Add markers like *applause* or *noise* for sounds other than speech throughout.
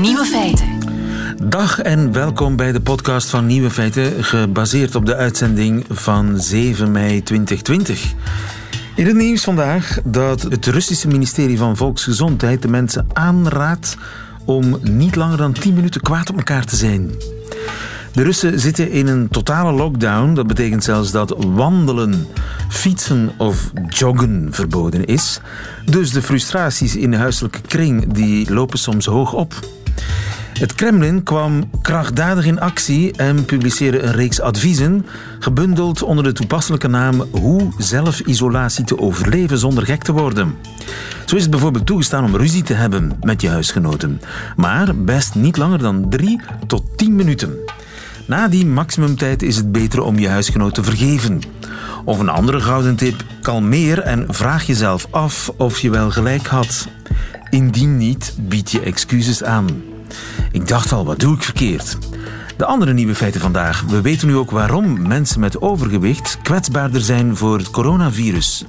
Nieuwe feiten. Dag en welkom bij de podcast van Nieuwe Feiten, gebaseerd op de uitzending van 7 mei 2020. In het nieuws vandaag dat het Russische ministerie van Volksgezondheid de mensen aanraadt om niet langer dan 10 minuten kwaad op elkaar te zijn. De Russen zitten in een totale lockdown. Dat betekent zelfs dat wandelen, fietsen of joggen verboden is. Dus de frustraties in de huiselijke kring die lopen soms hoog op. Het Kremlin kwam krachtdadig in actie en publiceerde een reeks adviezen, gebundeld onder de toepasselijke naam Hoe zelfisolatie te overleven zonder gek te worden. Zo is het bijvoorbeeld toegestaan om ruzie te hebben met je huisgenoten, maar best niet langer dan 3 tot 10 minuten. Na die maximumtijd is het beter om je huisgenoot te vergeven. Of een andere gouden tip: kalmeer en vraag jezelf af of je wel gelijk had. Indien niet, bied je excuses aan. Ik dacht al, wat doe ik verkeerd? De andere nieuwe feiten vandaag. We weten nu ook waarom mensen met overgewicht kwetsbaarder zijn voor het coronavirus.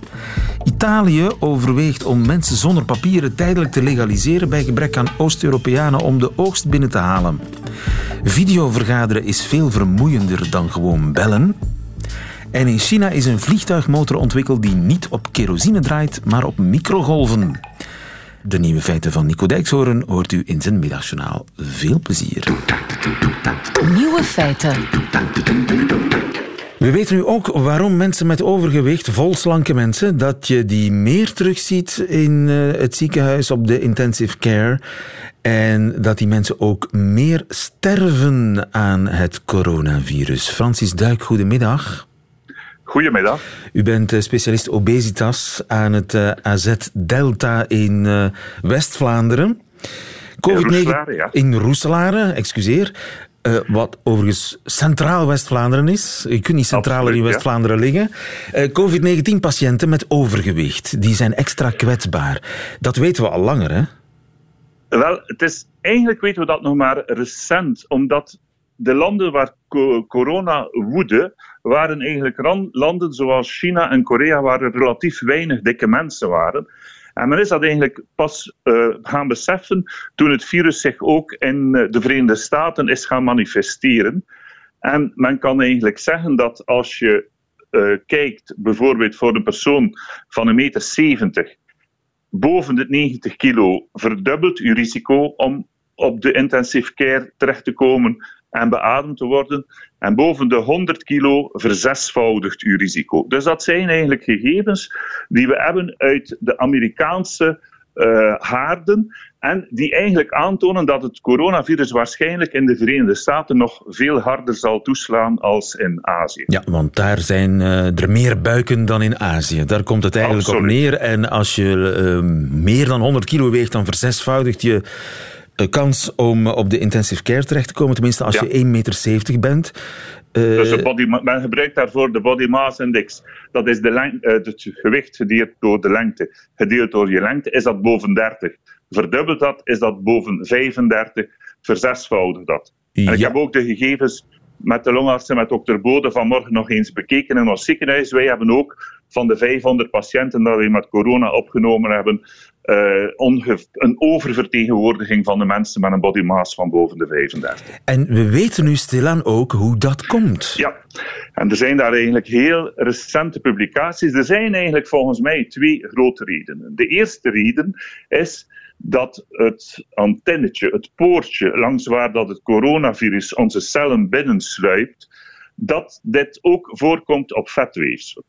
Italië overweegt om mensen zonder papieren tijdelijk te legaliseren bij gebrek aan Oost-Europeanen om de oogst binnen te halen. Videovergaderen is veel vermoeiender dan gewoon bellen. En in China is een vliegtuigmotor ontwikkeld die niet op kerosine draait, maar op microgolven. De nieuwe feiten van Nico Dijkshoorn hoort u in zijn middagjournaal. Veel plezier. Nieuwe feiten. We weten nu ook waarom mensen met overgewicht, volslanke mensen, dat je die meer terugziet in eh, het ziekenhuis op de intensive care. En dat die mensen ook meer sterven aan het coronavirus. Francis Duik, goedemiddag. Goedemiddag. U bent eh, specialist obesitas aan het eh, AZ Delta in uh, West-Vlaanderen. COVID-19 ja. in Roeselare, excuseer. Uh, wat overigens centraal West-Vlaanderen is. Je kunt niet centraler in West-Vlaanderen ja. liggen. Uh, COVID-19-patiënten met overgewicht, die zijn extra kwetsbaar. Dat weten we al langer, hè? Wel, het is, eigenlijk weten we dat nog maar recent, omdat de landen waar corona woedde, waren eigenlijk landen zoals China en Korea, waar er relatief weinig dikke mensen waren. En men is dat eigenlijk pas uh, gaan beseffen toen het virus zich ook in de Verenigde Staten is gaan manifesteren. En men kan eigenlijk zeggen dat als je uh, kijkt, bijvoorbeeld voor een persoon van een meter 70, boven de 90 kilo, verdubbelt uw risico om op de intensive care terecht te komen en beademd te worden. En boven de 100 kilo verzesvoudigt uw risico. Dus dat zijn eigenlijk gegevens die we hebben uit de Amerikaanse uh, haarden. En die eigenlijk aantonen dat het coronavirus waarschijnlijk in de Verenigde Staten nog veel harder zal toeslaan als in Azië. Ja, want daar zijn uh, er meer buiken dan in Azië. Daar komt het eigenlijk Absoluut. op neer. En als je uh, meer dan 100 kilo weegt, dan verzesvoudigt je kans om op de intensive care terecht te komen, tenminste als Ja. je 1,70 meter bent. Eh, Dus de body, men gebruikt daarvoor de body mass index. Dat is de leng, eh, het gewicht gedeeld door de lengte. Gedeeld door je lengte is dat boven 30. Verdubbelt dat, is dat boven 35. Verzesvoudigt dat. En ik heb ook de gegevens met de longarts en met dokter Bode vanmorgen nog eens bekeken in ons ziekenhuis. Wij hebben ook van de 500 patiënten dat we met corona opgenomen hebben, eh, een oververtegenwoordiging van de mensen met een body mass van boven de 35. En we weten nu stilaan ook hoe dat komt. Ja, en er zijn daar eigenlijk heel recente publicaties. Er zijn eigenlijk volgens mij twee grote redenen. De eerste reden is dat het antennetje, het poortje langs waar dat het coronavirus onze cellen binnensluipt, dat dit ook voorkomt op vetweefsel.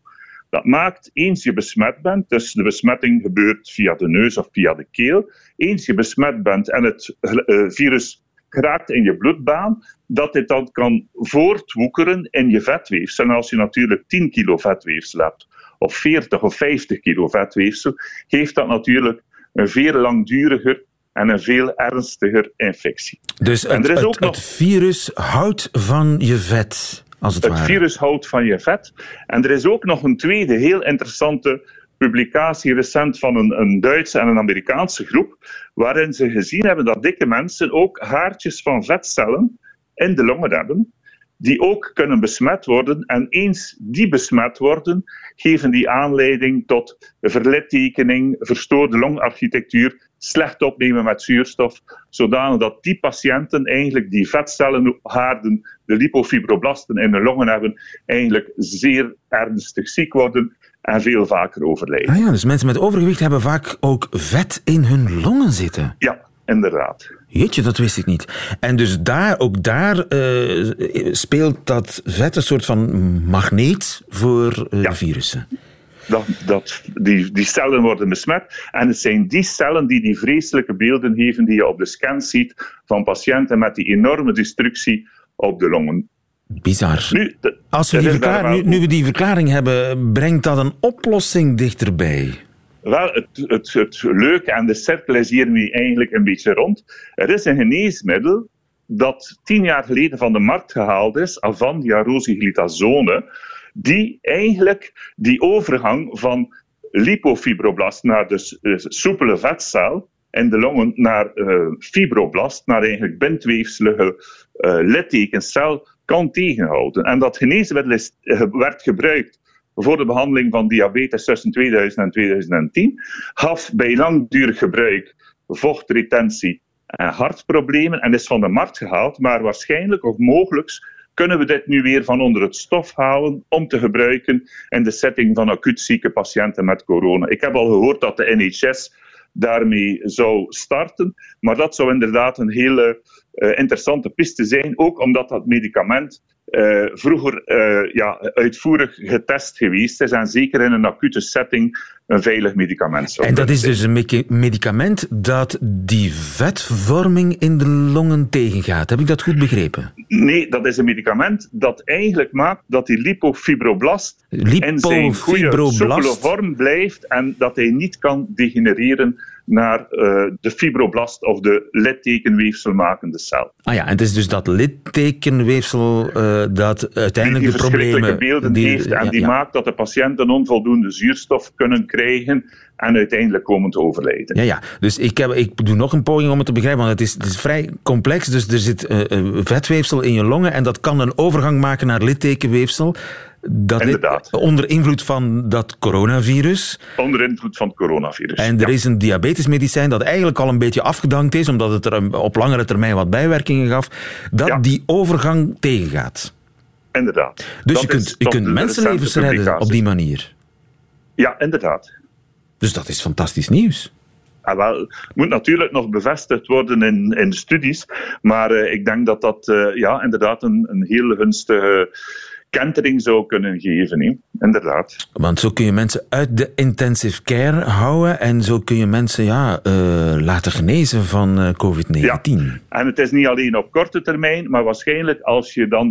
Dat maakt, eens je besmet bent, dus de besmetting gebeurt via de neus of via de keel, eens je besmet bent en het eh, virus geraakt in je bloedbaan, dat dit dan kan voortwoekeren in je vetweefsel. En als je natuurlijk 10 kilo vetweefsel hebt, of 40 of 50 kilo vetweefsel, geeft dat natuurlijk een veel langduriger en een veel ernstiger infectie. Dus En het, er is het- ook nog- het virus houdt van je vet, als het, Het ware. virus houdt van je vet. En er is ook nog een tweede heel interessante publicatie recent van een, een Duitse en een Amerikaanse groep, waarin ze gezien hebben dat dikke mensen ook haartjes van vetcellen in de longen hebben, die ook kunnen besmet worden. En eens die besmet worden, geven die aanleiding tot verlittekening, verstoorde longarchitectuur, slecht opnemen met zuurstof, zodanig dat die patiënten eigenlijk die vetcellenhaarden, de lipofibroblasten in hun longen hebben, eigenlijk zeer ernstig ziek worden en veel vaker overlijden. Ah ja, dus mensen met overgewicht hebben vaak ook vet in hun longen zitten. Ja, inderdaad. Jeetje, dat wist ik niet. En dus daar, ook daar uh, speelt dat vet een soort van magneet voor uh, ja. virussen. Dat, dat, die, die cellen worden besmet. En het zijn die cellen die die vreselijke beelden geven die je op de scan ziet van patiënten met die enorme destructie op de longen. Bizar. Nu, Als we die verklaring, nu, nu we die verklaring hebben, brengt dat een oplossing dichterbij? Wel, het, het, het leuke en de cirkel is hiermee eigenlijk een beetje rond. Er is een geneesmiddel dat tien jaar geleden van de markt gehaald is, Avandia rosiglitazone, die eigenlijk die overgang van lipofibroblast naar de uh, soepele vetcel in de longen naar uh, fibroblast, naar eigenlijk bindweefselige uh, littekencel, kan tegenhouden. En dat geneesmiddel is, werd gebruikt voor de behandeling van diabetes tussen 2000 en 2010, gaf bij langdurig gebruik vochtretentie en hartproblemen en is van de markt gehaald, maar waarschijnlijk of mogelijk kunnen we dit nu weer van onder het stof halen om te gebruiken in de setting van acuut zieke patiënten met corona. Ik heb al gehoord dat de NHS daarmee zou starten, maar dat zou inderdaad een hele uh, interessante piste zijn, ook omdat dat medicament uh, vroeger uh, ja, uitvoerig getest geweest is en zeker in een acute setting een veilig medicament zou En dat is dus een medicament dat die vetvorming in de longen tegengaat. Heb ik dat goed begrepen? Nee, dat is een medicament dat eigenlijk maakt dat die lipofibroblast, in zijn goede vorm blijft en dat hij niet kan degenereren naar uh, de fibroblast of de littekenweefselmakende cel. Ah ja, en het is dus dat littekenweefsel uh, dat uiteindelijk die, de problemen... beelden die, heeft en die ja. maakt dat de patiënten onvoldoende zuurstof kunnen krijgen en uiteindelijk komen te overlijden. Ja, ja. dus ik, heb, ik doe nog een poging om het te begrijpen, want het is, het is vrij complex. Dus er zit uh, vetweefsel in je longen en dat kan een overgang maken naar littekenweefsel. Dat onder invloed van dat coronavirus. Onder invloed van het coronavirus. En er is een diabetesmedicijn dat eigenlijk al een beetje afgedankt is, omdat het er op langere termijn wat bijwerkingen gaf, dat ja. die overgang tegengaat. Inderdaad. Dus dat je kunt, je kunt mensenlevens redden op die manier. Ja, inderdaad. Dus dat is fantastisch nieuws. Ah, wel, het moet natuurlijk nog bevestigd worden in, in studies, maar uh, ik denk dat dat uh, ja, inderdaad een, een heel gunstige kentering zou kunnen geven. He. Inderdaad. Want zo kun je mensen uit de intensive care houden en zo kun je mensen ja, uh, laten genezen van uh, COVID-19. Ja. En het is niet alleen op korte termijn, maar waarschijnlijk als je dan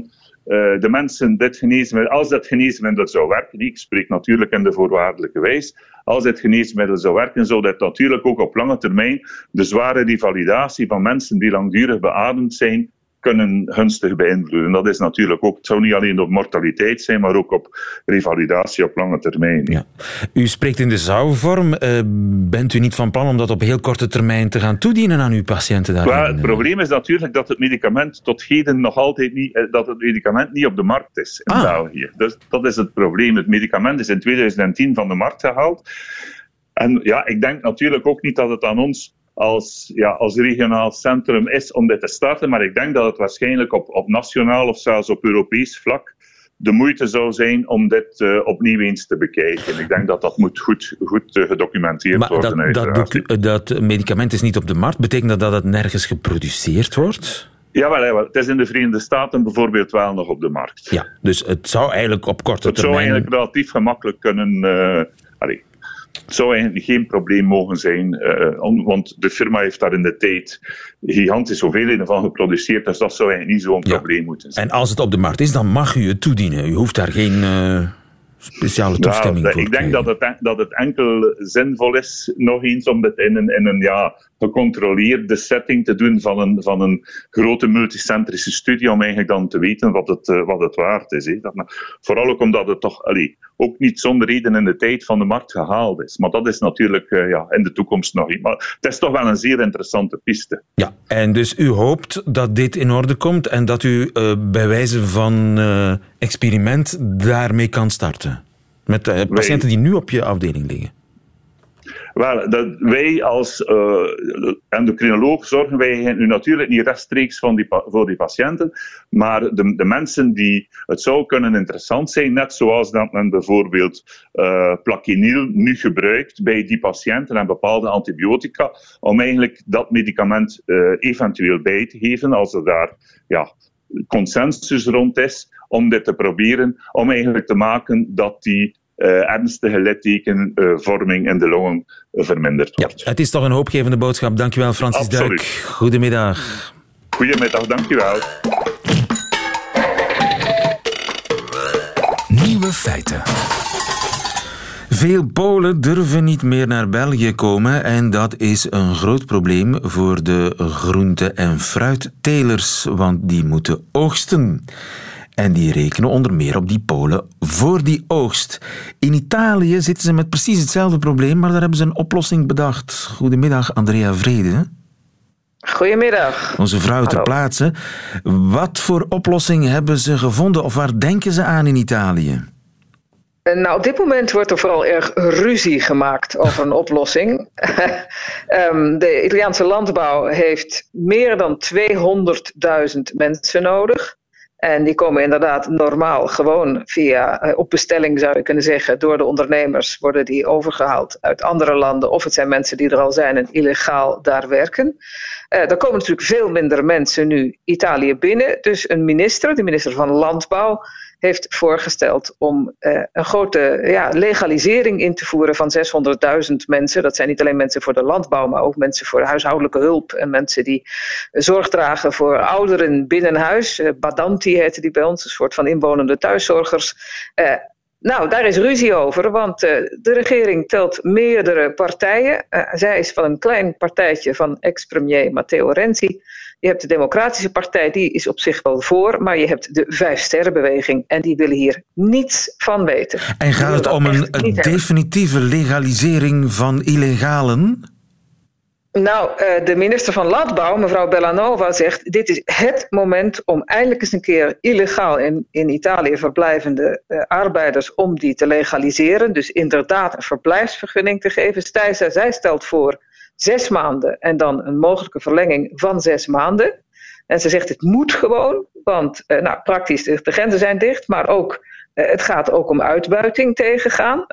uh, de mensen dit geneesmiddel, als dat geneesmiddel zou werken, ik spreek natuurlijk in de voorwaardelijke wijs, als dit geneesmiddel zou werken, zou dat natuurlijk ook op lange termijn de zware revalidatie van mensen die langdurig beademd zijn kunnen gunstig beïnvloeden. Dat is natuurlijk ook, het zou niet alleen op mortaliteit zijn, maar ook op revalidatie op lange termijn. Ja. U spreekt in de zouwvorm. Uh, bent u niet van plan om dat op heel korte termijn te gaan toedienen aan uw patiënten? Well, het probleem is natuurlijk dat het medicament tot heden nog altijd niet, eh, dat het medicament niet op de markt is in ah. België. Dus dat is het probleem. Het medicament is in 2010 van de markt gehaald. En ja, ik denk natuurlijk ook niet dat het aan ons als, ja, als regionaal centrum is om dit te starten. Maar ik denk dat het waarschijnlijk op, op nationaal of zelfs op Europees vlak de moeite zou zijn om dit uh, opnieuw eens te bekijken. Ik denk dat dat moet goed, goed uh, gedocumenteerd maar worden. Dat, dat, dat, medicament is niet op de markt. Betekent dat dat het nergens geproduceerd wordt? Jawel, jawel, het is in de Verenigde Staten bijvoorbeeld wel nog op de markt. Ja, dus het zou eigenlijk op korte het termijn... Het zou eigenlijk relatief gemakkelijk kunnen... Uh, het zou eigenlijk geen probleem mogen zijn, uh, want de firma heeft daar in de tijd gigantisch hoeveelheden van geproduceerd, dus dat zou eigenlijk niet zo'n ja. probleem moeten zijn. En als het op de markt is, dan mag u het toedienen. U hoeft daar geen uh, speciale toestemming nou, voor Ik denk dat het, dat het enkel zinvol is, nog eens, om dit in een, in een ja, gecontroleerde setting te doen van een, van een grote multicentrische studie, om eigenlijk dan te weten wat het, uh, wat het waard is. Dat, vooral ook omdat het toch allee, ook niet zonder reden in de tijd van de markt gehaald is. Maar dat is natuurlijk uh, ja, in de toekomst nog niet. Maar het is toch wel een zeer interessante piste. Ja, en dus u hoopt dat dit in orde komt en dat u uh, bij wijze van experiment daarmee kan starten? Met patiënten die nu op je afdeling liggen? Wel, dat wij als uh, endocrinoloog zorgen wij nu natuurlijk niet rechtstreeks die, voor die patiënten, maar de, de, mensen die het zou kunnen interessant zijn, net zoals dat men bijvoorbeeld uh, plaquenil nu gebruikt bij die patiënten en bepaalde antibiotica, om eigenlijk dat medicament uh, eventueel bij te geven als er daar ja, consensus rond is om dit te proberen, om eigenlijk te maken dat die ernstige littekenvorming in de longen verminderd wordt. Ja, het is toch een hoopgevende boodschap. Dankjewel, Francis Absoluut. Duik. Goedemiddag. Goedemiddag, dankjewel. Nieuwe feiten. Veel Polen durven niet meer naar België komen en dat is een groot probleem voor de groente- en fruittelers, want die moeten oogsten. En die rekenen onder meer op die Polen voor die oogst. In Italië zitten ze met precies hetzelfde probleem, maar daar hebben ze een oplossing bedacht. Goedemiddag, Andrea Vrede. Goedemiddag. Onze vrouw ter plaatse. Wat voor oplossing hebben ze gevonden of waar denken ze aan in Italië? Nou, op dit moment wordt er vooral erg ruzie gemaakt over een oplossing. um, *laughs* de Italiaanse landbouw heeft meer dan 200.000 mensen nodig. En die komen inderdaad normaal gewoon via, uh, op bestelling zou je kunnen zeggen, door de ondernemers worden die overgehaald uit andere landen. Of het zijn mensen die er al zijn en illegaal daar werken. Uh, er komen natuurlijk veel minder mensen nu Italië binnen. Dus een minister, de minister van Landbouw, heeft voorgesteld om uh, een grote ja, legalisering in te voeren van 600.000 mensen. Dat zijn niet alleen mensen voor de landbouw, maar ook mensen voor huishoudelijke hulp en mensen die zorg dragen voor ouderen binnen huis. Uh, Badanti heette die bij ons, een soort van inwonende thuiszorgers. Nou, daar is ruzie over, want uh, de regering telt meerdere partijen. Uh, zij is van een klein partijtje van ex-premier Matteo Renzi. Je hebt de Democratische Partij, die is op zich wel voor, maar je hebt de Vijfsterrenbeweging en die willen hier niets van weten. En gaat het om een, een definitieve legalisering van illegalen? Nou, uh, de minister van Landbouw, mevrouw Bellanova, zegt: Dit is het moment om eindelijk eens een keer illegaal in, in Italië verblijvende uh, arbeiders om die te legaliseren. Dus inderdaad een verblijfsvergunning te geven. Zij, zij stelt voor zes maanden en dan een mogelijke verlenging van zes maanden. En ze zegt: Het moet gewoon, want uh, nou, praktisch de grenzen zijn dicht, maar ook. het gaat ook om uitbuiting tegengaan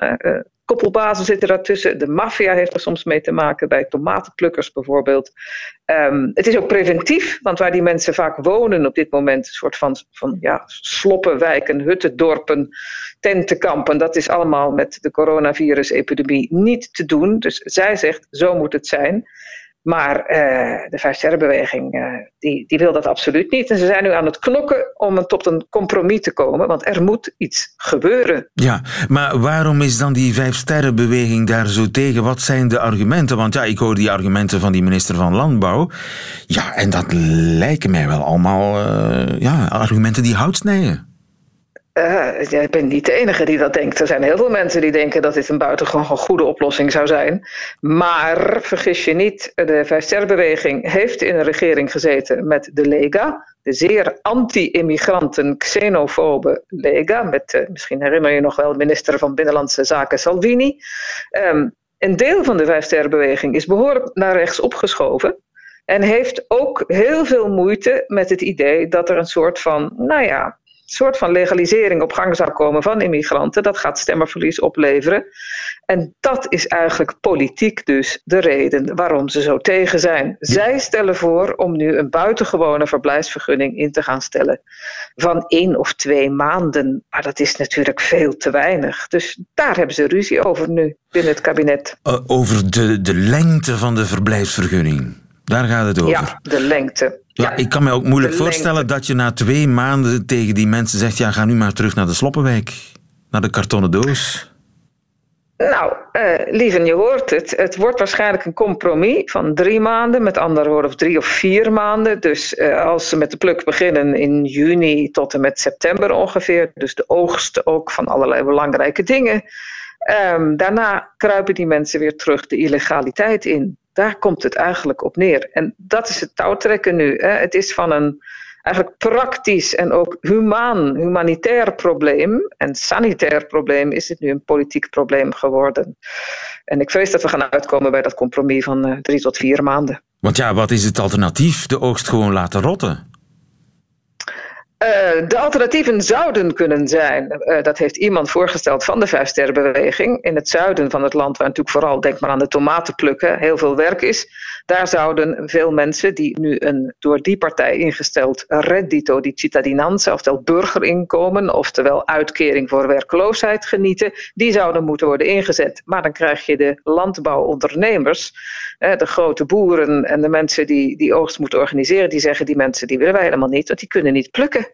koppelbazen zitten daartussen. De maffia heeft er soms mee te maken, bij tomatenplukkers bijvoorbeeld. Um, het is ook preventief, want waar die mensen vaak wonen op dit moment, een soort van, van ja, sloppenwijken, huttendorpen, tentenkampen, dat is allemaal met de coronavirus-epidemie niet te doen. Dus zij zegt, zo moet het zijn. Maar uh, de Vijfsterrenbeweging uh, die, die wil dat absoluut niet. En ze zijn nu aan het knokken om tot een compromis te komen. Want er moet iets gebeuren. Ja, maar waarom is dan die Vijfsterrenbeweging daar zo tegen? Wat zijn de argumenten? Want ja, ik hoor die argumenten van die minister van Landbouw. Ja, en dat lijken mij wel allemaal uh, ja, argumenten die hout snijden. Uh, ik ben niet de enige die dat denkt. Er zijn heel veel mensen die denken dat dit een buitengewoon goede oplossing zou zijn. Maar vergis je niet, de Vijfsterrenbeweging heeft in een regering gezeten met de Lega. De zeer anti-immigranten, xenofobe Lega. Met, uh, misschien herinner je nog wel, minister van Binnenlandse Zaken Salvini. Um, een deel van de Vijfsterrenbeweging is behoorlijk naar rechts opgeschoven. En heeft ook heel veel moeite met het idee dat er een soort van, nou ja, soort van legalisering op gang zou komen van immigranten. Dat gaat stemmenverlies opleveren. En dat is eigenlijk politiek dus de reden waarom ze zo tegen zijn. Zij stellen voor om nu een buitengewone verblijfsvergunning in te gaan stellen van één of twee maanden. Maar dat is natuurlijk veel te weinig. Dus daar hebben ze ruzie over nu binnen het kabinet. Uh, over de, de lengte van de verblijfsvergunning. Daar gaat het over. Ja, de lengte. Ja, ik kan me ook moeilijk voorstellen dat je na twee maanden tegen die mensen zegt: ja, ga nu maar terug naar de Sloppenwijk, naar de kartonnen doos. Nou, uh, lieven, je hoort het. Het wordt waarschijnlijk een compromis van drie maanden, met andere woorden, of drie of vier maanden. Dus uh, als ze met de pluk beginnen in juni tot en met september ongeveer, dus de oogst ook van allerlei belangrijke dingen. Um, daarna kruipen die mensen weer terug de illegaliteit in. Daar komt het eigenlijk op neer. En dat is het touwtrekken nu. Hè. Het is van een eigenlijk praktisch en ook humaan, humanitair probleem en sanitair probleem is dit nu een politiek probleem geworden. En ik vrees dat we gaan uitkomen bij dat compromis van uh, drie tot vier maanden. Want ja, wat is het alternatief? De oogst gewoon laten rotten? Uh, de alternatieven zouden kunnen zijn, uh, dat heeft iemand voorgesteld van de Vijfsterrenbeweging, in het zuiden van het land, waar natuurlijk vooral, denk maar aan de tomaten plukken, heel veel werk is. Daar zouden veel mensen die nu een door die partij ingesteld reddito di cittadinanza, oftewel burgerinkomen, oftewel uitkering voor werkloosheid genieten, die zouden moeten worden ingezet. Maar dan krijg je de landbouwondernemers, de grote boeren en de mensen die die oogst moeten organiseren, die zeggen die mensen die willen wij helemaal niet, want die kunnen niet plukken.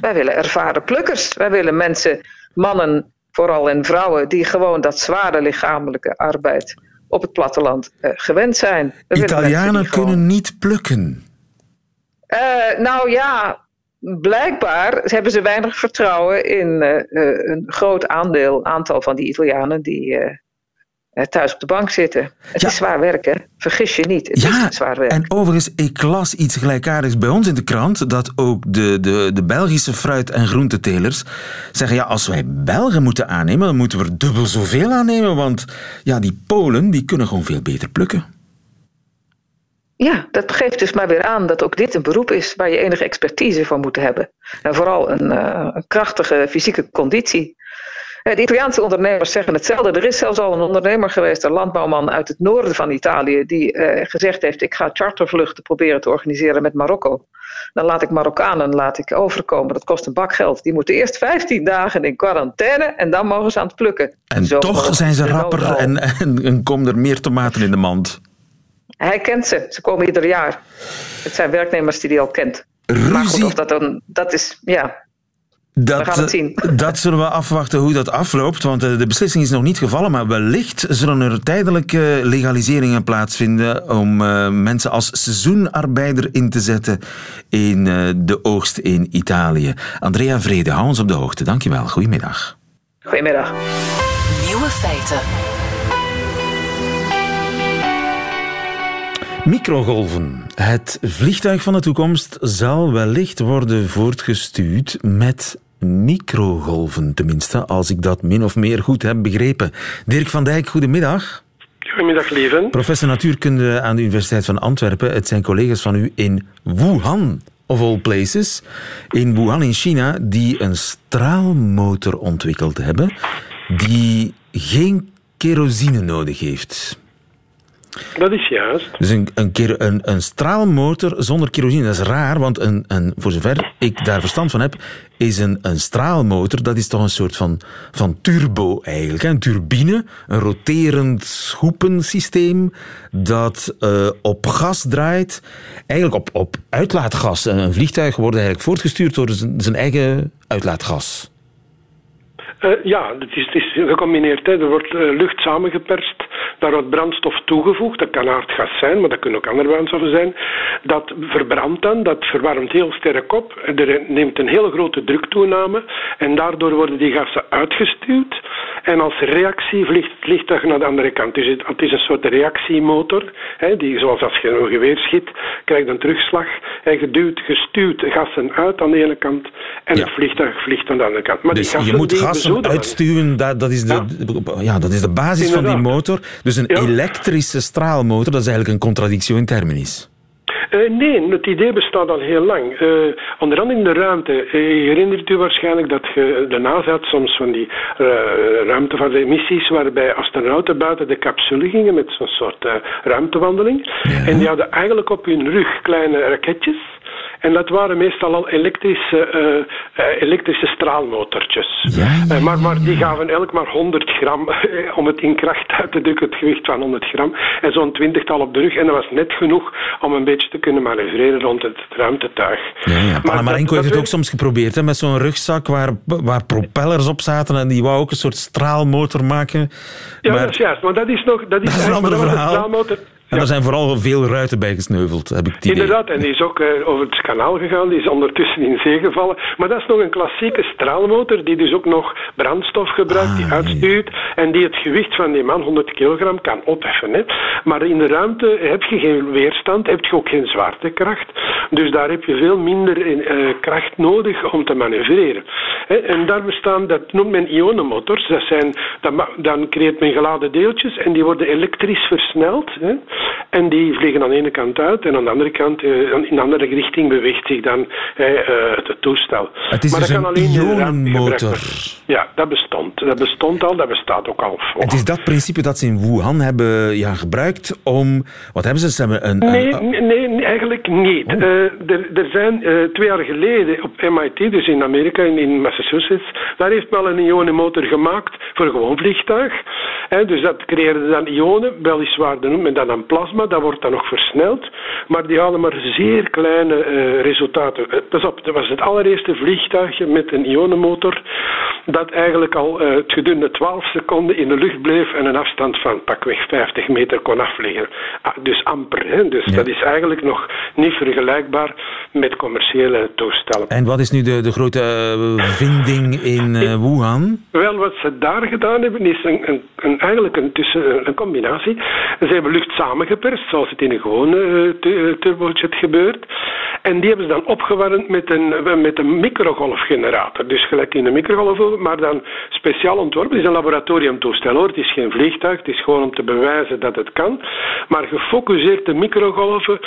Wij willen ervaren plukkers. Wij willen mensen, mannen vooral en vrouwen, die gewoon dat zware lichamelijke arbeid op het platteland uh, gewend zijn. We Italianen kunnen niet plukken. Uh, nou ja, blijkbaar hebben ze weinig vertrouwen in uh, een groot aandeel, aantal van die Italianen die thuis op de bank zitten. Het is zwaar werk, hè? Vergis je niet. Het ja, is zwaar werk. En overigens, ik las iets gelijkaardigs bij ons in de krant, dat ook de, de, de Belgische fruit- en groentetelers zeggen, ja, als wij Belgen moeten aannemen, dan moeten we er dubbel zoveel aannemen, want ja, die Polen, die kunnen gewoon veel beter plukken. Ja, dat geeft dus maar weer aan dat ook dit een beroep is waar je enige expertise voor moet hebben. En vooral een, uh, een krachtige fysieke conditie. Eh, de Italiaanse ondernemers zeggen hetzelfde. Er is zelfs al een ondernemer geweest, een landbouwman uit het noorden van Italië, die uh, gezegd heeft: Ik ga chartervluchten proberen te organiseren met Marokko. Dan laat ik Marokkanen laat ik overkomen. Dat kost een bak geld. Die moeten eerst 15 dagen in quarantaine en dan mogen ze aan het plukken. En toch zijn ze rapper en, en, en komen er meer tomaten in de mand. Hij kent ze. Ze komen ieder jaar. Het zijn werknemers die hij al kent. Ruzie. Maar goed, of dat, dan, dat is, ja, dat, we gaan het zien. *laughs* Dat zullen we afwachten hoe dat afloopt, want eh, de beslissing is nog niet gevallen, maar wellicht zullen er tijdelijke legaliseringen plaatsvinden om uh, mensen als seizoenarbeider in te zetten in de oogst in Italië. Andrea Vrede, hou ons op de hoogte. Dankjewel. Goedemiddag. Goedemiddag. Nieuwe feiten. Microgolven. Het vliegtuig van de toekomst zal wellicht worden voortgestuurd met microgolven. Tenminste, als ik dat min of meer goed heb begrepen. Dirk van Dijk, goedemiddag. Goedemiddag, lieve. Professor natuurkunde aan de Universiteit van Antwerpen. Het zijn collega's van u in Wuhan, of all places. In Wuhan in China, die een straalmotor ontwikkeld hebben die geen kerosine nodig heeft. Dat is juist. Dus een, een, keer een, een straalmotor zonder kerosine, dat is raar, want een, een, voor zover ik daar verstand van heb, is een, een straalmotor, dat is toch een soort van, van turbo eigenlijk. Een turbine, een roterend schoepensysteem dat uh, op gas draait. Eigenlijk op, op uitlaatgas. Een vliegtuig wordt eigenlijk voortgestuurd door zijn, zijn eigen uitlaatgas. Uh, ja, het is, het is gecombineerd. Hè. Er wordt uh, lucht samengeperst daar wordt brandstof toegevoegd. Dat kan aardgas zijn, maar dat kunnen ook andere brandstoffen zijn. Dat verbrandt dan, dat verwarmt heel sterk op. Er neemt een hele grote druktoename en daardoor worden die gassen uitgestuwd. En als reactie vliegt het vliegtuig naar de andere kant. Dus het, is een soort reactiemotor, hè, die zoals als je een geweer schiet, krijgt een terugslag. En geduwd, gestuwd gassen uit aan de ene kant en het vliegtuig vliegt aan de andere kant. Maar dus je moet gassen uitstuwen, dat, dat, is de, ja. ja. dat is de basis van die motor. Dus een elektrische straalmotor, dat is eigenlijk een contradictie in terminis. Uh, nee, het idee bestaat al heel lang. Uh, onder andere in de ruimte. Uh, je herinnert u waarschijnlijk dat je de NASA had soms van die ruimtevaartemissies waarbij astronauten buiten de capsule gingen met zo'n soort ruimtewandeling. En die hadden eigenlijk op hun rug kleine raketjes. En dat waren meestal al elektrische, uh, elektrische straalmotortjes. Ja, maar, maar die gaven elk maar 100 gram om het in kracht uit te drukken, het gewicht van 100 gram. En zo'n twintigtal op de rug. En dat was net genoeg om een beetje te kunnen manoeuvreren rond het ruimtetuig. Ja, ja. Maar Marenko heeft het ook soms geprobeerd hè, met zo'n rugzak waar, waar propellers op zaten en die wou ook een soort straalmotor maken. Ja, maar... dat is juist. Maar dat is nog... Dat is, *laughs* dat is een ander verhaal. En er zijn vooral veel ruiten bij gesneuveld, heb ik het idee. Inderdaad, en die is ook uh, over het kanaal gegaan, die is ondertussen in zee gevallen. Maar dat is nog een klassieke straalmotor, die dus ook nog brandstof gebruikt, die ah, uitstuurt en die het gewicht van die man, 100 kilogram, kan opheffen. Hè. Maar in de ruimte heb je geen weerstand, heb je ook geen zwaartekracht. Dus daar heb je veel minder uh, kracht nodig om te manoeuvreren. Hè. En daar bestaan, dat noemt men ionenmotors. Dat zijn, dat, dan creëert men geladen deeltjes en die worden elektrisch versneld. Hè. En die vliegen aan de ene kant uit en aan de andere kant, uh, in een andere richting beweegt zich dan uh, het toestel. Het is maar dus dat kan alleen ionenmotor. Ja, dat bestond. Dat bestond al, dat bestaat ook al. Het is dat principe dat ze in Wuhan hebben ja, gebruikt om... Wat hebben ze? ze hebben een, nee, nee, eigenlijk niet. Oh. Er, er zijn twee jaar geleden op MIT, dus in Amerika, in, Massachusetts, daar heeft men al een ionenmotor gemaakt voor een gewoon vliegtuig. dus dat creëerde dan ionen, weliswaar noemt men dat dan plasma, dat wordt dan nog versneld, maar die halen maar zeer kleine uh, resultaten. Eh, pas op, dat was het allereerste vliegtuigje met een ionenmotor dat eigenlijk al uh, het gedurende 12 seconden in de lucht bleef en een afstand van pakweg 50 meter kon afvliegen. Ah, dus amper. Hè? Dus dat is eigenlijk nog niet vergelijkbaar met commerciële toestellen. En wat is nu de, de grote vinding in Wuhan? Wel, wat ze daar gedaan hebben is een, een, een eigenlijk een, tussen, een combinatie. Ze hebben lucht samengeperst, zoals het in een gewone uh, turbojet gebeurt. En die hebben ze dan opgewarmd met een, met een microgolfgenerator. Dus gelijk in een microgolf, maar dan speciaal ontworpen. Het is een laboratoriumtoestel hoor. Het is geen vliegtuig, het is gewoon om te bewijzen dat het kan. Maar gefocuseerd de microgolven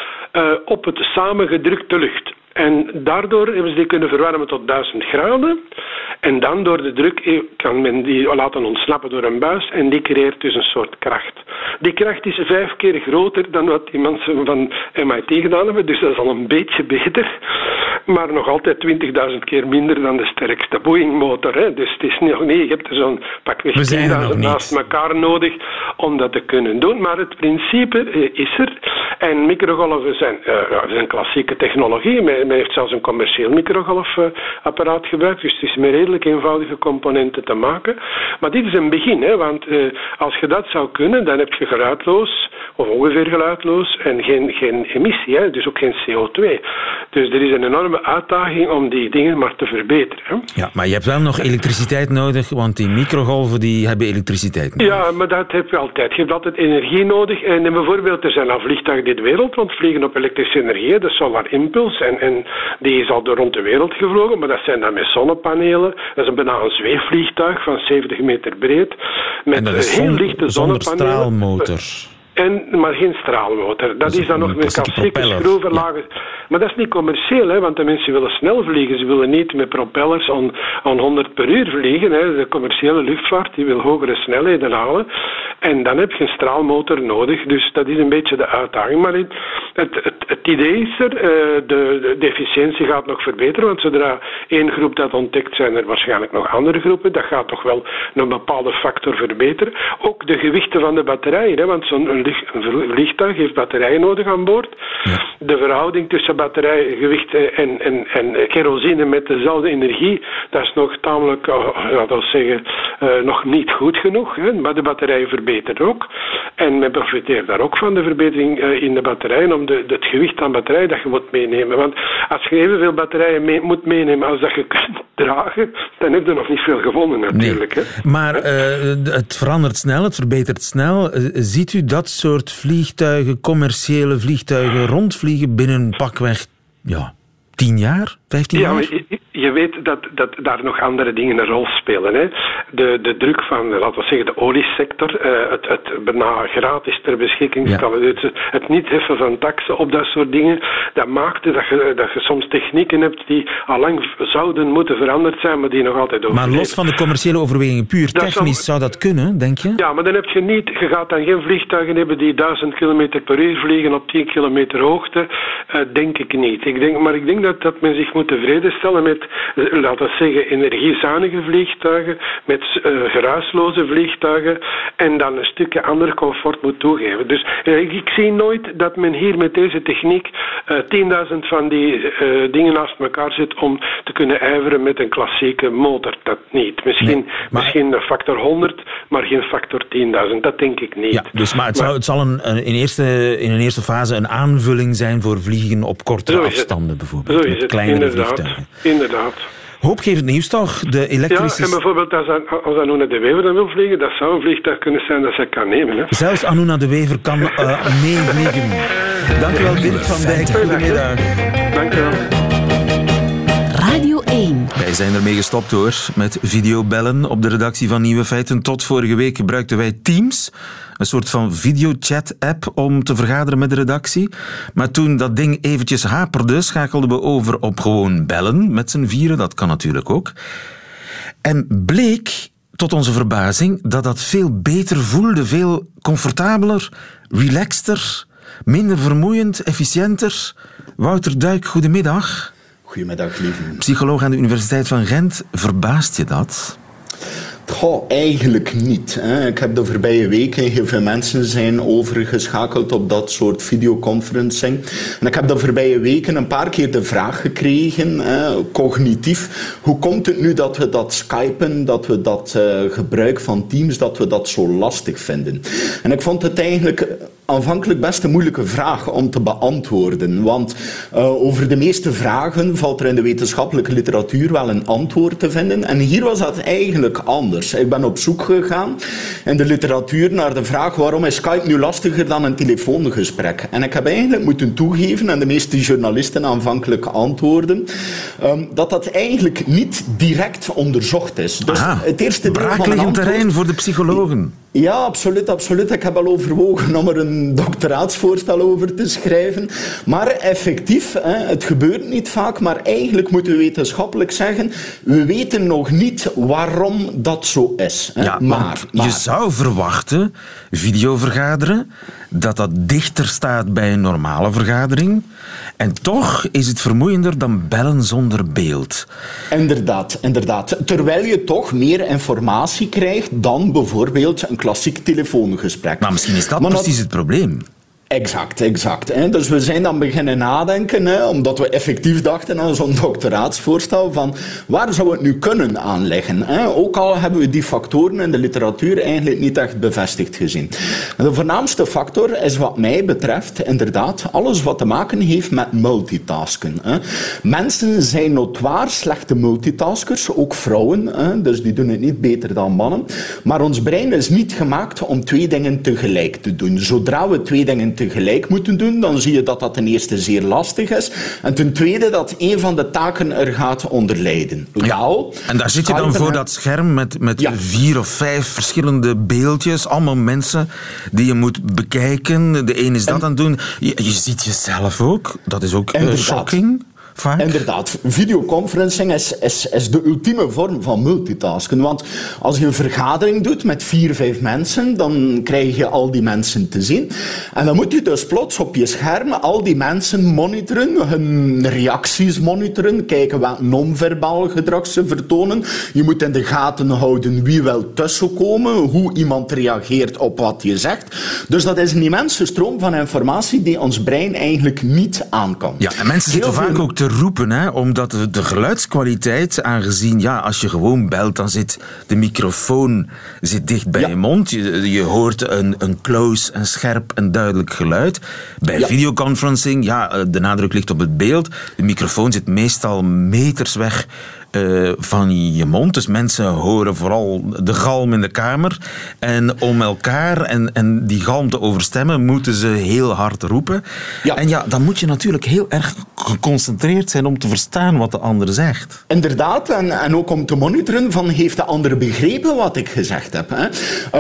op het samengedrukte lucht. En daardoor hebben ze die kunnen verwarmen tot 1000 graden. En dan door de druk eh, kan men die laten ontsnappen door een buis en die creëert dus een soort kracht. Die kracht is vijf keer groter dan wat die mensen van MIT gedaan hebben, dus dat is al een beetje beter. Maar nog altijd 20.000 keer minder dan de sterkste Boeing-motor. Dus het is nog niet, je hebt er zo'n pakweg 10.000 naast elkaar nodig om dat te kunnen doen. Maar het principe eh, is er. En microgolven zijn, uh, zijn klassieke technologie. Men, heeft zelfs een commercieel microgolfapparaat gebruikt. Dus het is met redelijk eenvoudige componenten te maken. Maar dit is een begin, hè, want uh, als je dat zou kunnen, dan heb je geluidloos, of ongeveer geluidloos, en geen, geen emissie, hè, dus ook geen CO2. Dus er is een enorme uitdaging om die dingen maar te verbeteren. Ja, maar je hebt wel nog elektriciteit nodig, want die microgolven die hebben elektriciteit nodig. Ja, maar dat heb je altijd. Je hebt altijd energie nodig. En bijvoorbeeld, er zijn al vliegtuigen in de wereld, want vliegen op elektrische energie, de solar impulse, en, en die is al door rond de wereld gevlogen, maar dat zijn dan met zonnepanelen. Dat is een bijna een zweefvliegtuig van 70 meter breed, met heel lichte zonnepanelen. straalmotor. En, maar geen straalmotor. Dat, is dan nog met klassieke schroevenlagen. Maar dat is niet commercieel, hè, want de mensen willen snel vliegen. Ze willen niet met propellers aan, aan 100 per uur vliegen. Hè. De commerciële luchtvaart die wil hogere snelheden halen. En dan heb je een straalmotor nodig. Dus dat is een beetje de uitdaging. Maar het, het, het, idee is er. Uh, de, de, efficiëntie gaat nog verbeteren. Want zodra één groep dat ontdekt, zijn er waarschijnlijk nog andere groepen. Dat gaat toch wel een bepaalde factor verbeteren. Ook de gewichten van de batterijen. Hè, want zo'n vliegtuig heeft batterijen nodig aan boord. De verhouding tussen batterijgewicht en, en, en kerosine met dezelfde energie, dat is nog tamelijk, eh, we zeggen, uh, nog niet goed genoeg. Hè. Maar de batterijen verbeteren ook. En men profiteert daar ook van, de verbetering uh, in de batterijen, om de, het gewicht aan batterij dat je moet meenemen. Want als je evenveel batterijen mee, moet meenemen als dat je kunt dragen, dan heb je nog niet veel gevonden natuurlijk. Nee. Hè. Maar het verandert snel, het verbetert snel. ziet u dat soort vliegtuigen, commerciële vliegtuigen, rondvliegen binnen pakweg ja, tien jaar, vijftien ja, jaar? Je weet dat, dat daar nog andere dingen een rol spelen. Hè. De, de druk van, laten we zeggen, de oliesector, uh, het, het bijna gratis ter beschikking stellen, het, het, niet heffen van taxen op dat soort dingen, dat maakte dat je, dat je soms technieken hebt die al lang zouden moeten veranderd zijn, maar die nog altijd over. Maar los van de commerciële overwegingen, puur technisch zou dat kunnen, denk je? Ja, maar dan heb je niet, je gaat dan geen vliegtuigen hebben die 1000 km per uur vliegen op 10 kilometer hoogte, uh, denk ik niet. Ik denk, maar ik denk dat, dat men zich moet tevreden stellen met laten we zeggen, energiezanige vliegtuigen, met uh, geruisloze vliegtuigen en dan een stukje ander comfort moet toegeven. Dus ik zie nooit dat men hier met deze techniek 10.000 van die dingen naast elkaar zet om te kunnen ijveren met een klassieke motor. Dat niet. Misschien, misschien een factor 100, maar geen factor 10.000. Dat denk ik niet. Ja, dus, maar het, zou, het zal een, in, eerste, in een eerste fase een aanvulling zijn voor vliegen op kortere afstanden bijvoorbeeld. Zo is het, kleinere inderdaad, vliegtuigen. Inderdaad. Hoopgevend nieuws toch? De elektrische... Ja, en bijvoorbeeld als, als Anuna de Wever dan wil vliegen, dat zou een vliegtuig kunnen zijn dat ze kan nemen. Hè? Zelfs Anuna de Wever kan uh, meevliegen. Dank u wel, Dirk van Dijk. Goedemiddag. Dank u wel. Radio 1. Wij zijn ermee gestopt hoor, met videobellen op de redactie van Nieuwe Feiten. Tot vorige week gebruikten wij Teams, een soort van videochat-app om te vergaderen met de redactie. Maar toen dat ding eventjes haperde, schakelden we over op gewoon bellen met z'n vieren. Dat kan natuurlijk ook. En bleek tot onze verbazing dat dat veel beter voelde, veel comfortabeler, relaxter, minder vermoeiend, efficiënter. Wouter Duik, goedemiddag. Goedemiddag, lieve. Psycholoog aan de Universiteit van Gent. Verbaast je dat? Goh, eigenlijk niet. Hè. Ik heb de voorbije weken heel veel mensen zijn overgeschakeld op dat soort videoconferencing. En ik heb de voorbije weken een paar keer de vraag gekregen, hè, cognitief, hoe komt het nu dat we dat skypen, dat we dat uh, gebruik van Teams, dat we dat zo lastig vinden? En ik vond het eigenlijk aanvankelijk best een moeilijke vraag om te beantwoorden. Want uh, over de meeste vragen valt er in de wetenschappelijke literatuur wel een antwoord te vinden. En hier was dat eigenlijk anders. Ik ben op zoek gegaan in de literatuur naar de vraag waarom is Skype nu lastiger dan een telefoongesprek. En ik heb eigenlijk moeten toegeven, en de meeste journalisten aanvankelijk antwoorden, um, dat dat eigenlijk niet direct onderzocht is. Dus Aha, het eerste deel van antwoord, terrein voor de psychologen. Ja, absoluut, absoluut. Ik heb al overwogen om er een doctoraatsvoorstel over te schrijven. Maar effectief, hè, het gebeurt niet vaak, maar eigenlijk moeten we wetenschappelijk zeggen, we weten nog niet waarom dat zo is. Hè. Ja, maar, maar, je zou verwachten, videovergaderen, dat dat dichter staat bij een normale vergadering. En toch is het vermoeiender dan bellen zonder beeld. Inderdaad, inderdaad. Terwijl je toch meer informatie krijgt dan bijvoorbeeld een klassiek telefoongesprek. Maar misschien is dat precies het probleem. Exact, exact. Dus we zijn dan beginnen nadenken, omdat we effectief dachten aan zo'n doctoraatsvoorstel, van waar zou het nu kunnen aanleggen? Ook al hebben we die factoren in de literatuur eigenlijk niet echt bevestigd gezien. De voornaamste factor is wat mij betreft inderdaad alles wat te maken heeft met multitasken. Mensen zijn notoir slechte multitaskers, ook vrouwen, dus die doen het niet beter dan mannen. Maar ons brein is niet gemaakt om twee dingen tegelijk te doen. Zodra we twee dingen tegelijk moeten doen, dan zie je dat dat ten eerste zeer lastig is. En ten tweede dat een van de taken er gaat onder lijden. Ja, en daar zit je dan voor dat scherm met, met vier of vijf verschillende beeldjes. Allemaal mensen die je moet bekijken. De een is dat aan het doen. Je, je ziet jezelf ook. Dat is ook uh, Inderdaad, videoconferencing is, is, is de ultieme vorm van multitasken. Want als je een vergadering doet met vier, vijf mensen, dan krijg je al die mensen te zien. En dan moet je dus plots op je scherm al die mensen monitoren, hun reacties monitoren, kijken wat non-verbaal gedrag ze vertonen. Je moet in de gaten houden wie wil tussenkomen, hoe iemand reageert op wat je zegt. Dus dat is een immense stroom van informatie die ons brein eigenlijk niet aan kan. Ja, en mensen zitten vaak ook te roepen, hè, omdat de geluidskwaliteit, aangezien ja, als je gewoon belt, dan zit de microfoon zit dicht bij je mond. Je, je hoort een, een close en scherp en duidelijk geluid. Bij videoconferencing, ja, de nadruk ligt op het beeld. De microfoon zit meestal meters weg uh, van je mond. Dus mensen horen vooral de galm in de kamer. En om elkaar en, en die galm te overstemmen, moeten ze heel hard roepen. Ja. En ja, dan moet je natuurlijk heel erg geconcentreerd zijn om te verstaan wat de ander zegt. Inderdaad, en, en ook om te monitoren van heeft de ander begrepen wat ik gezegd heb. Hè?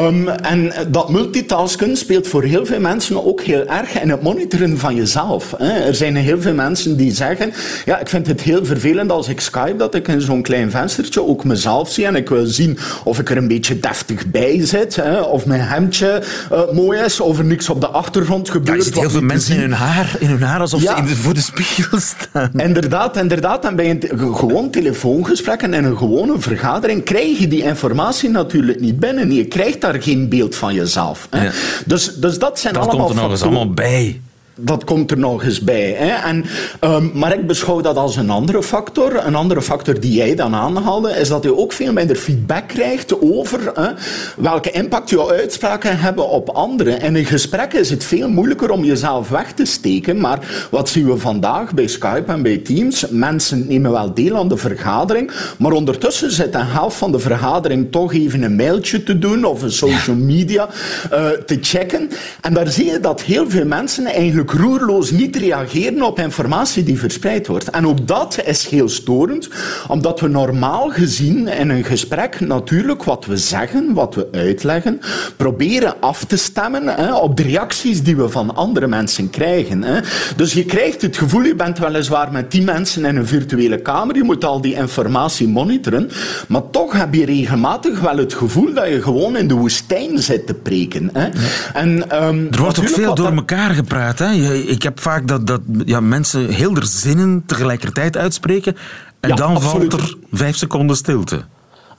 Um, en dat multitasken speelt voor heel veel mensen ook heel erg in het monitoren van jezelf. Hè? Er zijn heel veel mensen die zeggen, ja, ik vind het heel vervelend als ik Skype dat ik in zo'n klein venstertje ook mezelf zie en ik wil zien of ik er een beetje deftig bij zit, hè, of mijn hemdje uh, mooi is, of er niks op de achtergrond gebeurt. Ja, je ziet heel veel mensen in hun haar, in hun haar alsof ze in de, voor de spiegel staan. Inderdaad, inderdaad. En bij een gewoon telefoongesprek en een gewone vergadering krijg je die informatie natuurlijk niet binnen. Je krijgt daar geen beeld van jezelf. Hè. Dus, dus dat zijn dat allemaal komt er nog eens allemaal bij dat komt er nog eens bij. Hè? En, um, maar ik beschouw dat als een andere factor. Een andere factor die jij dan aanhaalde, is dat je ook veel minder feedback krijgt over hè, welke impact jouw uitspraken hebben op anderen. In een gesprek is het veel moeilijker om jezelf weg te steken. Maar wat zien we vandaag bij Skype en bij Teams? Mensen nemen wel deel aan de vergadering, maar ondertussen zit een helft van de vergadering toch even een mailtje te doen of een social media uh, te checken. En daar zie je dat heel veel mensen eigenlijk roerloos niet reageren op informatie die verspreid wordt. En ook dat is heel storend, omdat we normaal gezien in een gesprek natuurlijk wat we zeggen, wat we uitleggen, proberen af te stemmen hè, op de reacties die we van andere mensen krijgen. Hè. Dus je krijgt het gevoel, je bent weliswaar met tien mensen in een virtuele kamer, je moet al die informatie monitoren, maar toch heb je regelmatig wel het gevoel dat je gewoon in de woestijn zit te preken. Hè. En, um, er wordt ook veel door elkaar gepraat. Hè? Ik heb vaak dat, dat ja, mensen heel de zinnen tegelijkertijd uitspreken en dan valt er vijf seconden stilte.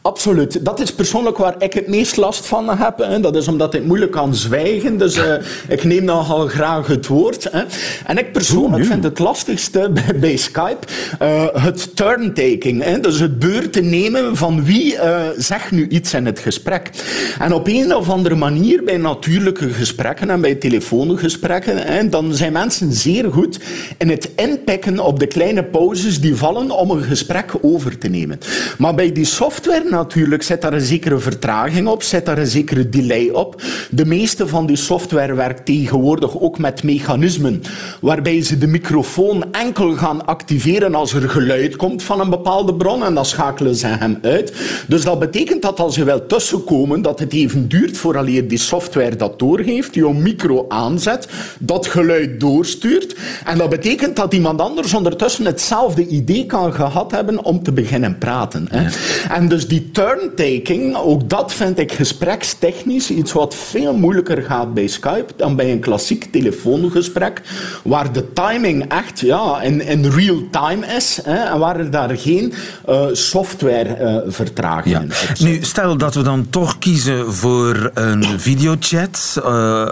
Absoluut. Dat is persoonlijk waar ik het meest last van heb. Hè. Dat is omdat ik moeilijk kan zwijgen. Dus uh, *laughs* ik neem nogal graag het woord. Hè. En ik persoonlijk vind het lastigste *laughs* bij, bij Skype uh, het turntaking. Hè. Dus het beurten nemen van wie uh, zegt nu iets in het gesprek. En op een of andere manier bij natuurlijke gesprekken en bij telefoongesprekken, hè, dan zijn mensen zeer goed in het inpikken op de kleine pauzes die vallen om een gesprek over te nemen. Maar bij die software natuurlijk zit daar een zekere vertraging op, zit daar een zekere delay op. De meeste van die software werkt tegenwoordig ook met mechanismen waarbij ze de microfoon enkel gaan activeren als er geluid komt van een bepaalde bron en dan schakelen ze hem uit. Dus dat betekent dat als je wil tussenkomen, dat het even duurt voordat die software dat doorgeeft, je micro aanzet, dat geluid doorstuurt. En dat betekent dat iemand anders ondertussen hetzelfde idee kan gehad hebben om te beginnen praten. Hè. En dus die turntaking, ook dat vind ik gesprekstechnisch iets wat veel moeilijker gaat bij Skype dan bij een klassiek telefoongesprek, waar de timing echt ja, in, in real time is hè, en waar er daar geen uh, software uh, vertraging ja. Nu, stel dat we dan toch kiezen voor een videochat. Uh,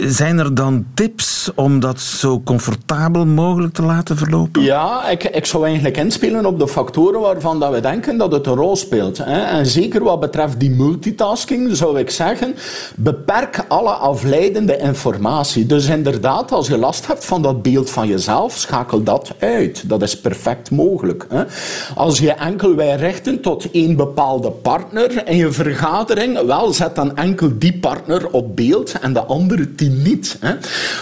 zijn er dan tips om dat zo comfortabel mogelijk te laten verlopen? Ja, ik, ik zou eigenlijk inspelen op de factoren waarvan dat we denken dat het een rol speelt. En zeker wat betreft die multitasking zou ik zeggen, beperk alle afleidende informatie. Dus inderdaad, als je last hebt van dat beeld van jezelf, schakel dat uit. Dat is perfect mogelijk. Als je enkel wij richten tot één bepaalde partner in je vergadering, wel, zet dan enkel die partner op beeld en de andere tien niet.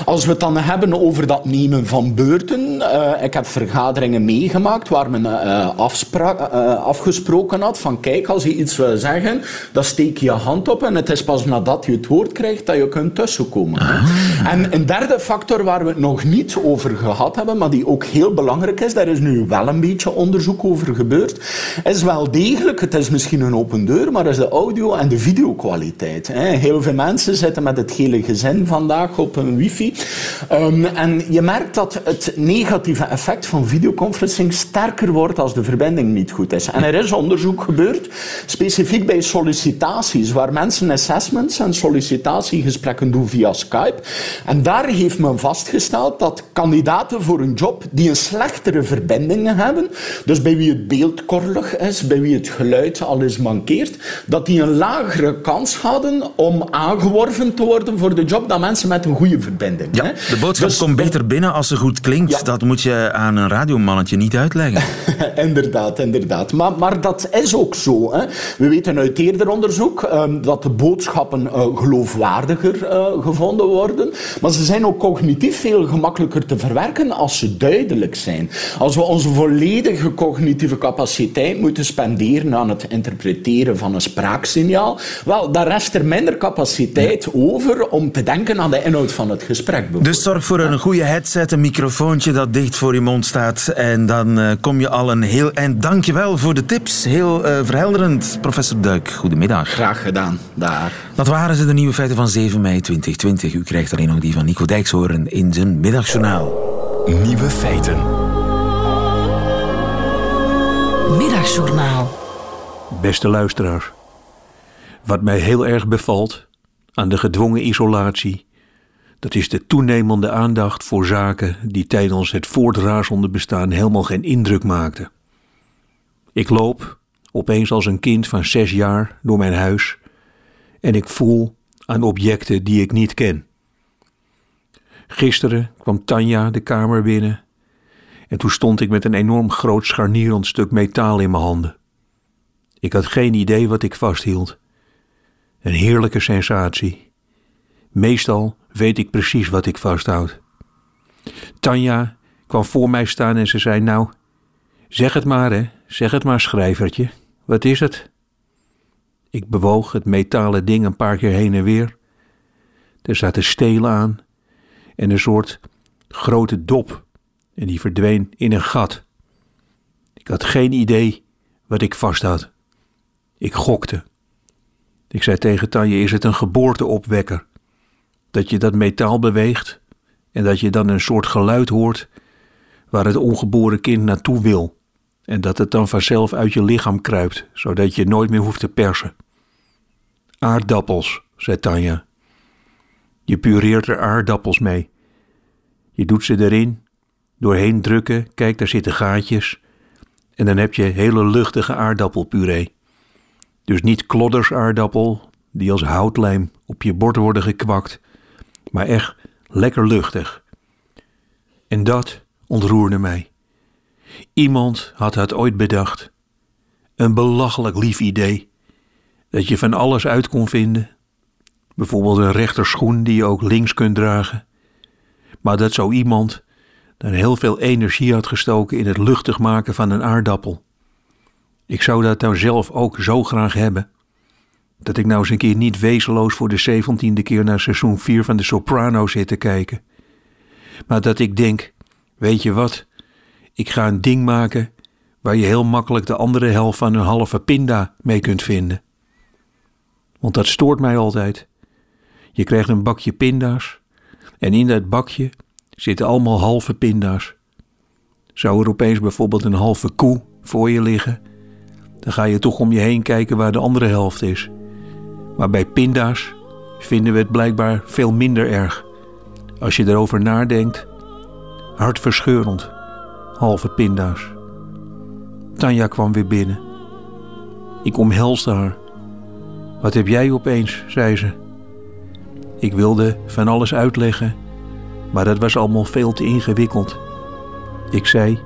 Als we het dan hebben over dat nemen van beurten, uh, ik heb vergaderingen meegemaakt waar men uh, uh, afgesproken had van als je iets wil zeggen, dan steek je je hand op en het is pas nadat je het woord krijgt dat je kunt tussenkomen. Ah. En een derde factor waar we het nog niet over gehad hebben, maar die ook heel belangrijk is, daar is nu wel een beetje onderzoek over gebeurd, is wel degelijk, het is misschien een open deur, maar is de audio- en de videokwaliteit. Heel veel mensen zitten met het hele gezin vandaag op een wifi. Um, en je merkt dat het negatieve effect van videoconferencing sterker wordt als de verbinding niet goed is. En er is onderzoek gebeurd specifiek bij sollicitaties, waar mensen assessments en sollicitatiegesprekken doen via Skype. En daar heeft men vastgesteld dat kandidaten voor een job die een slechtere verbindingen hebben, dus bij wie het beeld korrelig is, bij wie het geluid al eens mankeert, dat die een lagere kans hadden om aangeworven te worden voor de job dan mensen met een goede verbinding. Ja, de boodschap dus, komt beter binnen als ze goed klinkt. Dat moet je aan een radiomannetje niet uitleggen. *laughs* inderdaad, inderdaad. Maar, maar dat is ook zo. Zo. Hè. We weten uit eerder onderzoek ehm, dat de boodschappen uh, geloofwaardiger uh, gevonden worden. Maar ze zijn ook cognitief veel gemakkelijker te verwerken als ze duidelijk zijn. Als we onze volledige cognitieve capaciteit moeten spenderen aan het interpreteren van een spraaksignaal, wel, dan rest er minder capaciteit over om te denken aan de inhoud van het gesprek. Dus zorg voor een goede headset, een microfoontje dat dicht voor je mond staat en dan uh, kom je al een heel eind. Dankjewel voor de tips. Heel uh, verhelderend, professor Duik. Goedemiddag. Graag gedaan. Daar. Dat waren ze, de nieuwe feiten van 7 mei 2020. U krijgt alleen nog die van Nico Dijkshoorn in zijn middagjournaal. Nieuwe feiten. Middagjournaal. Beste luisteraars. Wat mij heel erg bevalt aan de gedwongen isolatie, dat is de toenemende aandacht voor zaken die tijdens het voortrazende bestaan helemaal geen indruk maakten. Ik loop, opeens als een kind van zes jaar, door mijn huis en ik voel aan objecten die ik niet ken. Gisteren kwam Tanja de kamer binnen en toen stond ik met een enorm groot scharnierend stuk metaal in mijn handen. Ik had geen idee wat ik vasthield. Een heerlijke sensatie. Meestal weet ik precies wat ik vasthoud. Tanja kwam voor mij staan en ze zei: Nou, zeg het maar, hè, zeg het maar, schrijvertje. Wat is het? Ik bewoog het metalen ding een paar keer heen en weer. Er zaten stelen aan en een soort grote dop, en die verdween in een gat. Ik had geen idee wat ik vast had. Ik gokte. Ik zei tegen Tanje: Is het een geboorteopwekker? Dat je dat metaal beweegt en dat je dan een soort geluid hoort waar het ongeboren kind naartoe wil. En dat het dan vanzelf uit je lichaam kruipt, zodat je nooit meer hoeft te persen. Aardappels, zei Tanja. Je pureert er aardappels mee. Je doet ze erin, doorheen drukken, kijk daar zitten gaatjes. En dan heb je hele luchtige aardappelpuree. Dus niet klodders aardappel, die als houtlijm op je bord worden gekwakt, maar echt lekker luchtig. En dat ontroerde mij. Iemand had het ooit bedacht. Een belachelijk lief idee. Dat je van alles uit kon vinden. Bijvoorbeeld een rechterschoen die je ook links kunt dragen. Maar dat zo iemand dan heel veel energie had gestoken in het luchtig maken van een aardappel. Ik zou dat nou zelf ook zo graag hebben. Dat ik nou eens een keer niet wezenloos voor de zeventiende keer naar seizoen 4 van de Soprano zit te kijken. Maar dat ik denk, weet je wat, ik ga een ding maken waar je heel makkelijk de andere helft van een halve pinda mee kunt vinden. Want dat stoort mij altijd. Je krijgt een bakje pinda's en in dat bakje zitten allemaal halve pinda's. Zou er opeens bijvoorbeeld een halve koe voor je liggen, dan ga je toch om je heen kijken waar de andere helft is. Maar bij pinda's vinden we het blijkbaar veel minder erg. Als je erover nadenkt, hartverscheurend, halve pinda's. Tanja kwam weer binnen. Ik omhelsde haar. Wat heb jij opeens, zei ze. Ik wilde van alles uitleggen, maar dat was allemaal veel te ingewikkeld. Ik zei: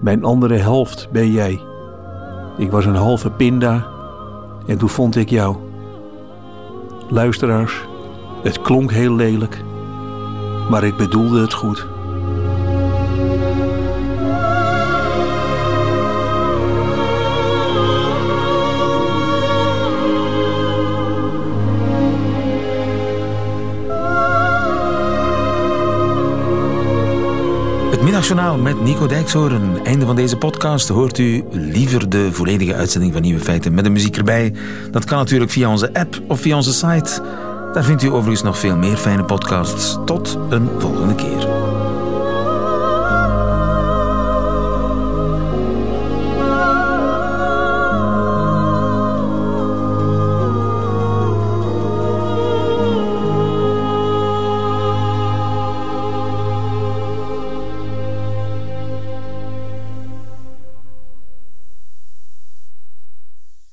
Mijn andere helft ben jij. Ik was een halve pinda en toen vond ik jou. Luisteraars, het klonk heel lelijk, maar ik bedoelde het goed. Middagjournaal met Nico Dijkshoorn. Einde van deze podcast hoort u liever de volledige uitzending van Nieuwe Feiten met de muziek erbij. Dat kan natuurlijk via onze app of via onze site. Daar vindt u overigens nog veel meer fijne podcasts. Tot een volgende keer.